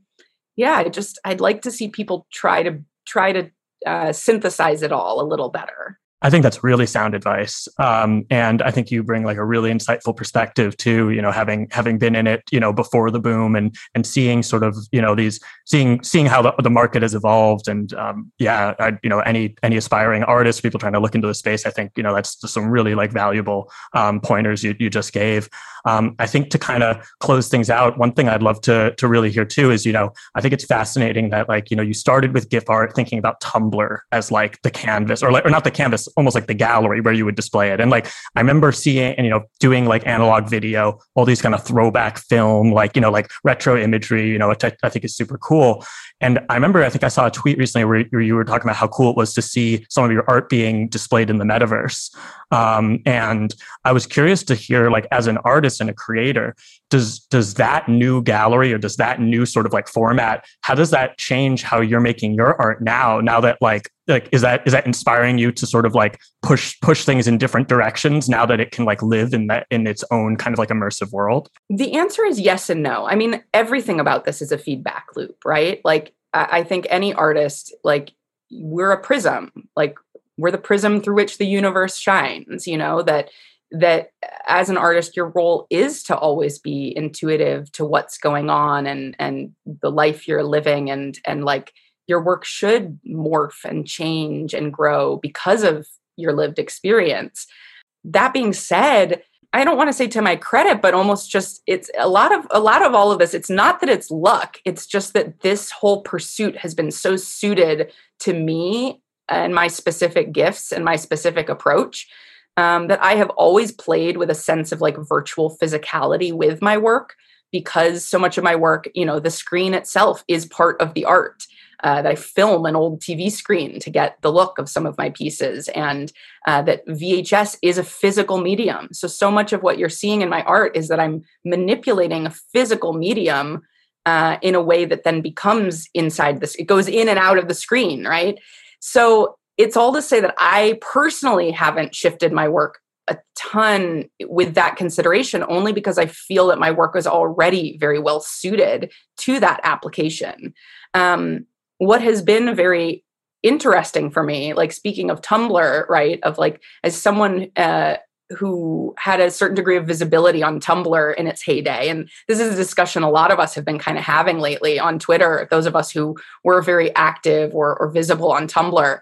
yeah, I just I'd like to see people try to try to uh, synthesize it all a little better. I think that's really sound advice, um, and I think you bring like a really insightful perspective to you know having having been in it you know before the boom and and seeing sort of you know these seeing seeing how the, the market has evolved and um, yeah I, you know any any aspiring artists people trying to look into the space I think you know that's just some really like valuable um, pointers you, you just gave. Um, I think to kind of close things out, one thing I'd love to to really hear too is you know I think it's fascinating that like you know you started with GIF art thinking about Tumblr as like the canvas or like or not the canvas almost like the gallery where you would display it. And like I remember seeing and you know doing like analog video, all these kind of throwback film, like you know like retro imagery, you know, which I, I think is super cool. And I remember I think I saw a tweet recently where, where you were talking about how cool it was to see some of your art being displayed in the metaverse. Um, and I was curious to hear, like, as an artist and a creator, does does that new gallery or does that new sort of like format, how does that change how you're making your art now? Now that like like is that is that inspiring you to sort of like push push things in different directions now that it can like live in that in its own kind of like immersive world? The answer is yes and no. I mean, everything about this is a feedback loop, right? Like I think any artist, like we're a prism. Like we're the prism through which the universe shines you know that that as an artist your role is to always be intuitive to what's going on and and the life you're living and and like your work should morph and change and grow because of your lived experience. That being said i don't want to say to my credit but almost just it's a lot of a lot of all of this it's not that it's luck it's just that this whole pursuit has been so suited to me and my specific gifts and my specific approach um, that I have always played with a sense of like virtual physicality with my work because so much of my work, you know, the screen itself is part of the art. Uh, that I film an old TV screen to get the look of some of my pieces, and uh, that VHS is a physical medium. So, so much of what you're seeing in my art is that I'm manipulating a physical medium uh, in a way that then becomes inside this, it goes in and out of the screen, right? So it's all to say that I personally haven't shifted my work a ton with that consideration only because I feel that my work was already very well suited to that application. Um, what has been very interesting for me, like speaking of Tumblr, right, of like as someone uh, who had a certain degree of visibility on Tumblr in its heyday. And this is a discussion a lot of us have been kind of having lately on Twitter, those of us who were very active or, or visible on Tumblr.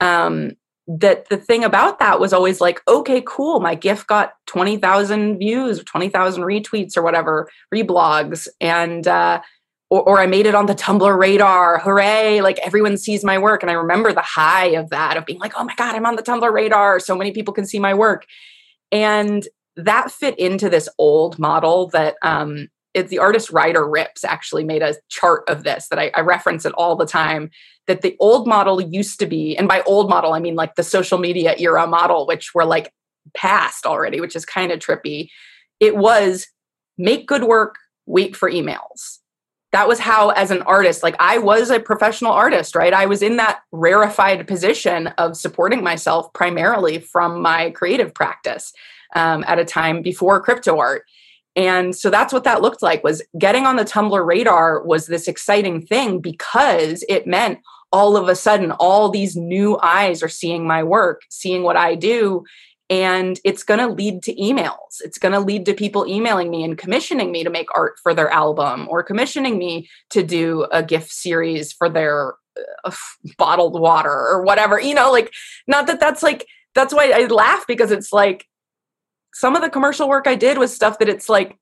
Um, that the thing about that was always like, okay, cool, my GIF got 20,000 views, 20,000 retweets or whatever, reblogs. And, uh, or, or, I made it on the Tumblr radar. Hooray. Like everyone sees my work. And I remember the high of that, of being like, oh my God, I'm on the Tumblr radar. So many people can see my work. And that fit into this old model that um, it's the artist Ryder Ripps actually made a chart of this that I, I, reference it all the time. That the old model used to be, and by old model, I mean like the social media era model, which we're like past already, which is kind of trippy. It was make good work, wait for emails. That was how, as an artist, like I was a professional artist, right? I was in that rarefied position of supporting myself primarily from my creative practice um, at a time before crypto art and so that's what that looked like was getting on the Tumblr radar was this exciting thing because it meant all of a sudden all these new eyes are seeing my work, seeing what I do and it's going to lead to emails. It's going to lead to people emailing me and commissioning me to make art for their album or commissioning me to do a gift series for their uh, bottled water or whatever you know like not that that's like that's why i laugh because it's like some of the commercial work i did was stuff that it's like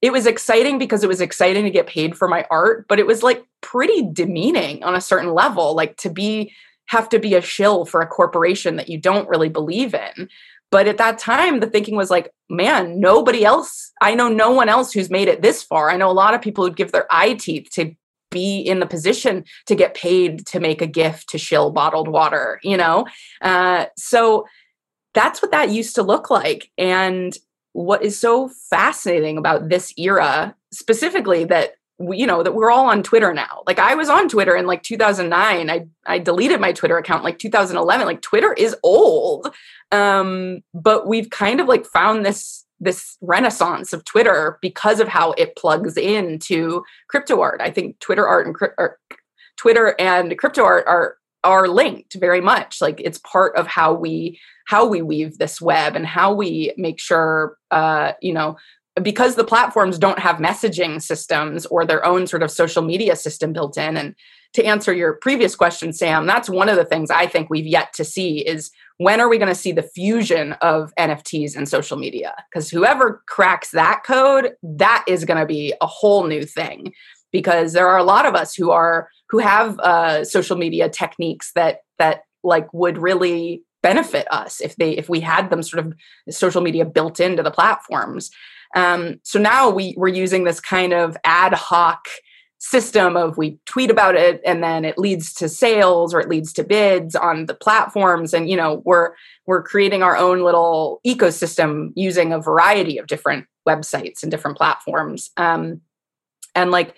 it was exciting because it was exciting to get paid for my art but it was like pretty demeaning on a certain level like to be have to be a shill for a corporation that you don't really believe in but at that time, the thinking was like, man, nobody else, I know no one else who's made it this far. I know a lot of people who'd give their eye teeth to be in the position to get paid to make a gift to shill bottled water, you know? Uh, so that's what that used to look like. And what is so fascinating about this era, specifically that you know that we're all on twitter now. Like i was on twitter in like 2009 i i deleted my twitter account like 2011 like twitter is old. Um but we've kind of like found this this renaissance of twitter because of how it plugs into crypto art. I think twitter art and or, twitter and crypto art are are linked very much. Like it's part of how we how we weave this web and how we make sure uh you know because the platforms don't have messaging systems or their own sort of social media system built in and to answer your previous question sam that's one of the things i think we've yet to see is when are we going to see the fusion of nfts and social media? Because whoever cracks that code that is going to be a whole new thing. Because there are a lot of us who are who have uh, social media techniques that that like would really benefit us if they if we had them sort of social media built into the platforms um, so now we, we're using this kind of ad hoc system of we tweet about it and then it leads to sales or it leads to bids on the platforms and you know we're we're creating our own little ecosystem using a variety of different websites and different platforms. Um, and like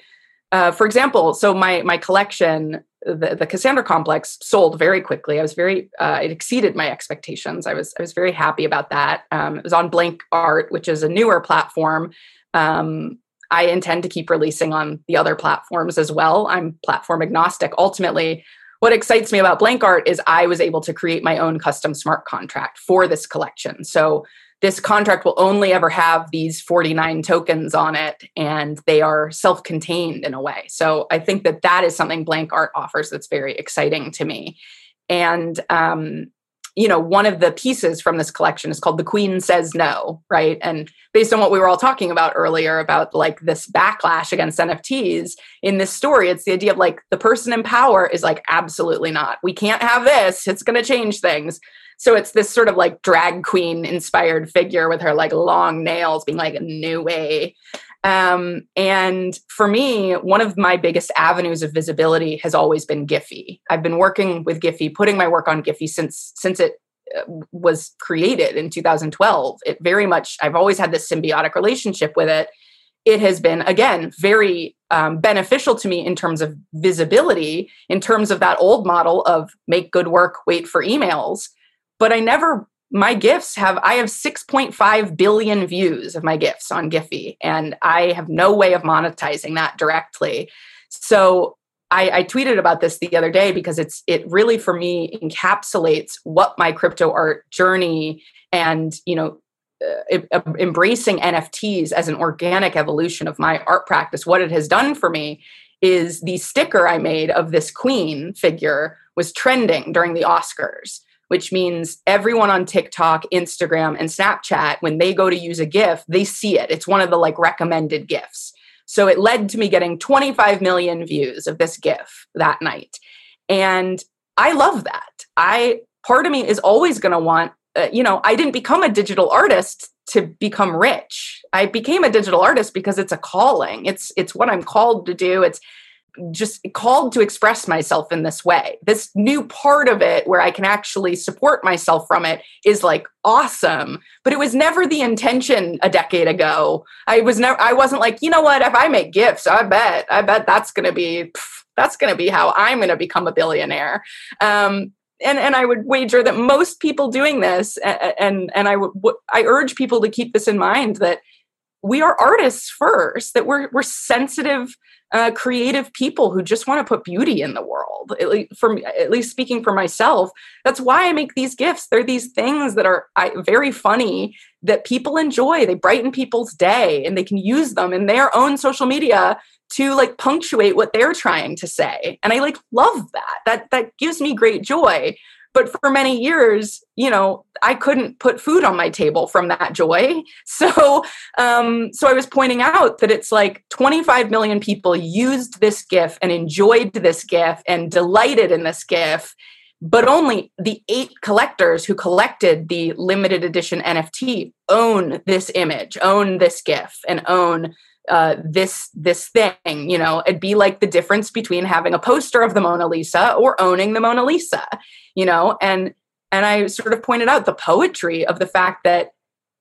uh, for example so my my collection the, the Cassandra complex sold very quickly. I was very, uh, it exceeded my expectations. I was, I was very happy about that. Um, it was on Blank Art, which is a newer platform. Um, I intend to keep releasing on the other platforms as well. I'm platform agnostic. Ultimately, what excites me about Blank Art is I was able to create my own custom smart contract for this collection. So this contract will only ever have these 49 tokens on it and they are self-contained in a way. So i think that that is something blank art offers that's very exciting to me. And um, you know one of the pieces from this collection is called the queen says no right? And based on what we were all talking about earlier about like this backlash against nfts in this story it's the idea of like the person in power is like absolutely not. We can't have this. It's going to change things. So it's this sort of like drag queen inspired figure with her like long nails being like a new way. Um, and for me, one of my biggest avenues of visibility has always been Giphy. I've been working with Giphy, putting my work on Giphy since since it uh, was created in 2012. It very much I've always had this symbiotic relationship with it. It has been again very um, beneficial to me in terms of visibility, in terms of that old model of make good work, wait for emails but I never my gifts have I have 6.5 billion views of my gifts on Giphy, and I have no way of monetizing that directly. So I, I, tweeted about this the other day because it's it really for me encapsulates what my crypto art journey and you know uh, embracing NFTs as an organic evolution of my art practice. What it has done for me is the sticker I made of this queen figure was trending during the Oscars which means everyone on TikTok, Instagram, and Snapchat, when they go to use a GIF, they see it. It's one of the like recommended GIFs. So it led to me getting 25 million views of this GIF that night. And I love that. I, part of me is always going to want, uh, you know, I didn't become a digital artist to become rich. I became a digital artist because it's a calling. It's it's what I'm called to do. It's just called to express myself in this way. This new part of it where I can actually support myself from it is like awesome. But it was never the intention a decade ago. I was never I wasn't like, you know what, if I make gifts, I bet, I bet that's gonna be that's gonna be how I'm gonna become a billionaire. Um, and and I would wager that most people doing this, and, and I would I urge people to keep this in mind that we are artists first, that we're we're sensitive uh, creative people who just want to put beauty in the world. At least, for, at least speaking for myself, that's why I make these gifts. They're these things that are I, very funny that people enjoy. They brighten people's day, and they can use them in their own social media to like punctuate what they're trying to say. And I like love that. That that gives me great joy. But for many years, you know, I couldn't put food on my table from that joy. [LAUGHS] So, um, so I was pointing out that it's like 25 million people used this GIF and enjoyed this GIF and delighted in this GIF, but only the eight collectors who collected the limited edition NFT own this image, own this GIF, and own uh, this this thing you know it'd be like the difference between having a poster of the mona lisa or owning the mona lisa you know? And and i sort of pointed out the poetry of the fact that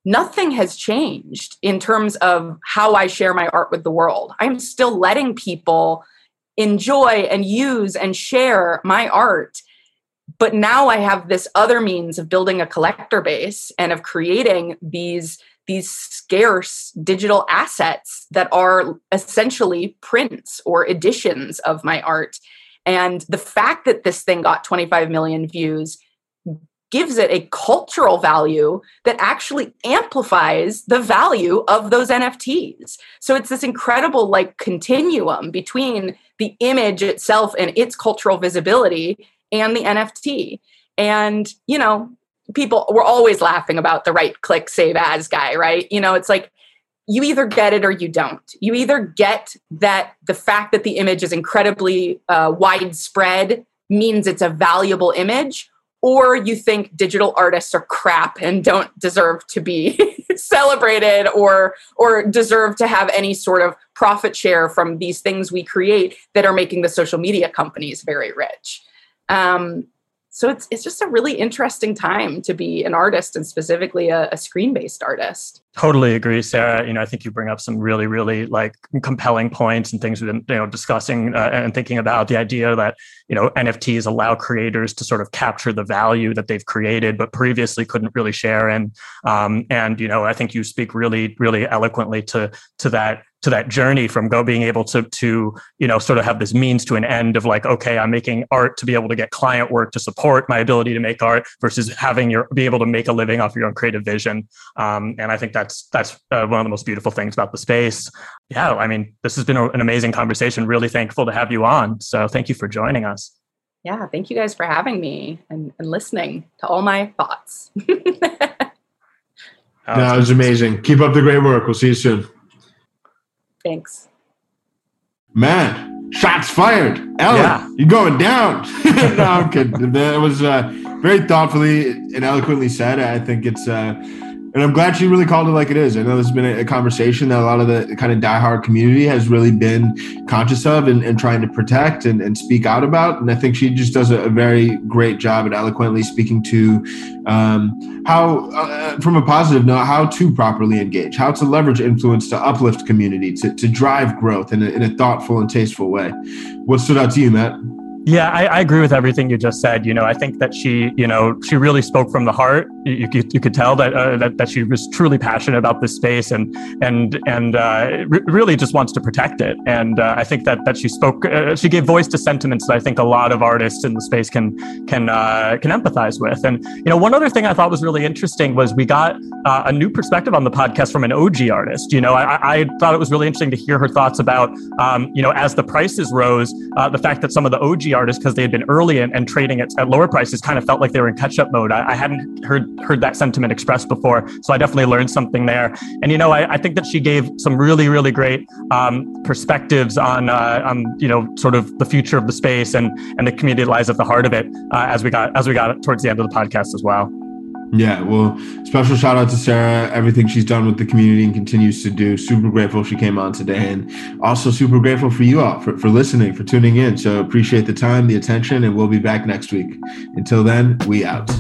nothing has changed in terms of how i share my art with the world. I'm still letting people enjoy and use and share my art but now i have this other means of building a collector base and of creating these these scarce digital assets that are essentially prints or editions of my art. And the fact that this thing got 25 million views gives it a cultural value that actually amplifies the value of those NFTs. So it's this incredible like continuum between the image itself and its cultural visibility and the NFT. And, you know, people we're always laughing about the right click save as guy, right? You know, it's like you either get it or you don't. You either get that the fact that the image is incredibly uh, widespread means it's a valuable image, or you think digital artists are crap and don't deserve to be [LAUGHS] celebrated or or deserve to have any sort of profit share from these things we create that are making the social media companies very rich. Um, so it's it's just a really interesting time to be an artist and specifically a, a screen based artist. Totally agree, Sarah. You know, I think you bring up some really, really like compelling points and things we've been, you know, discussing uh, and thinking about the idea that, you know, NFTs allow creators to sort of capture the value that they've created, but previously couldn't really share. And, um, and, you know, I think you speak really, really eloquently to, to that to that journey from go being able to to you know sort of have this means to an end of like okay i'm making art to be able to get client work to support my ability to make art versus having your be able to make a living off your own creative vision um, and i think that's that's uh, one of the most beautiful things about the space yeah i mean this has been a, an amazing conversation really thankful to have you on so thank you for joining us yeah thank you guys for having me and, and listening to all my thoughts [LAUGHS] that was amazing keep up the great work we'll see you soon Thanks. Man, shots fired. Ellen, yeah. you're going down. [LAUGHS] no, I'm kidding. That was uh, very thoughtfully and eloquently said. I think it's uh, and I'm glad she really called it like it is. I know has been a, a conversation that a lot of the kind of diehard community has really been conscious of and, and trying to protect and, and, speak out about. And I think she just does a, a very great job at eloquently speaking to um, how, uh, from a positive note, how to properly engage, how to leverage influence to uplift community, to, to drive growth in a, in a thoughtful and tasteful way. What stood out to you, Matt? Yeah, I, I, agree with everything you just said. You know, I think that she, you know, she really spoke from the heart. You, you, you could tell that, uh, that that she was truly passionate about this space and and and uh, re- really just wants to protect it. And uh, I think that that she spoke, uh, she gave voice to sentiments that I think a lot of artists in the space can can uh, can empathize with. And you know, one other thing I thought was really interesting was we got uh, a new perspective on the podcast from an OG artist. You know, I, I thought it was really interesting to hear her thoughts about, um, you know, as the prices rose, the fact that some of the OG artists because they had been early and, and trading at, at, lower prices kind of felt like they were in catch up mode. I, I, hadn't heard heard that sentiment expressed before, so I definitely learned something there. And you know, I, I think that she gave some really really great um, perspectives on uh, on you know sort of the future of the space and and the community that lies at the heart of it uh, as we got as we got towards the end of the podcast as well. Yeah, well, special shout out to Sarah, everything she's done with the community and continues to do. Super grateful she came on today. And also super grateful for you all for, for listening, for tuning in. So appreciate the time, the attention, and we'll be back next week. Until then, we out.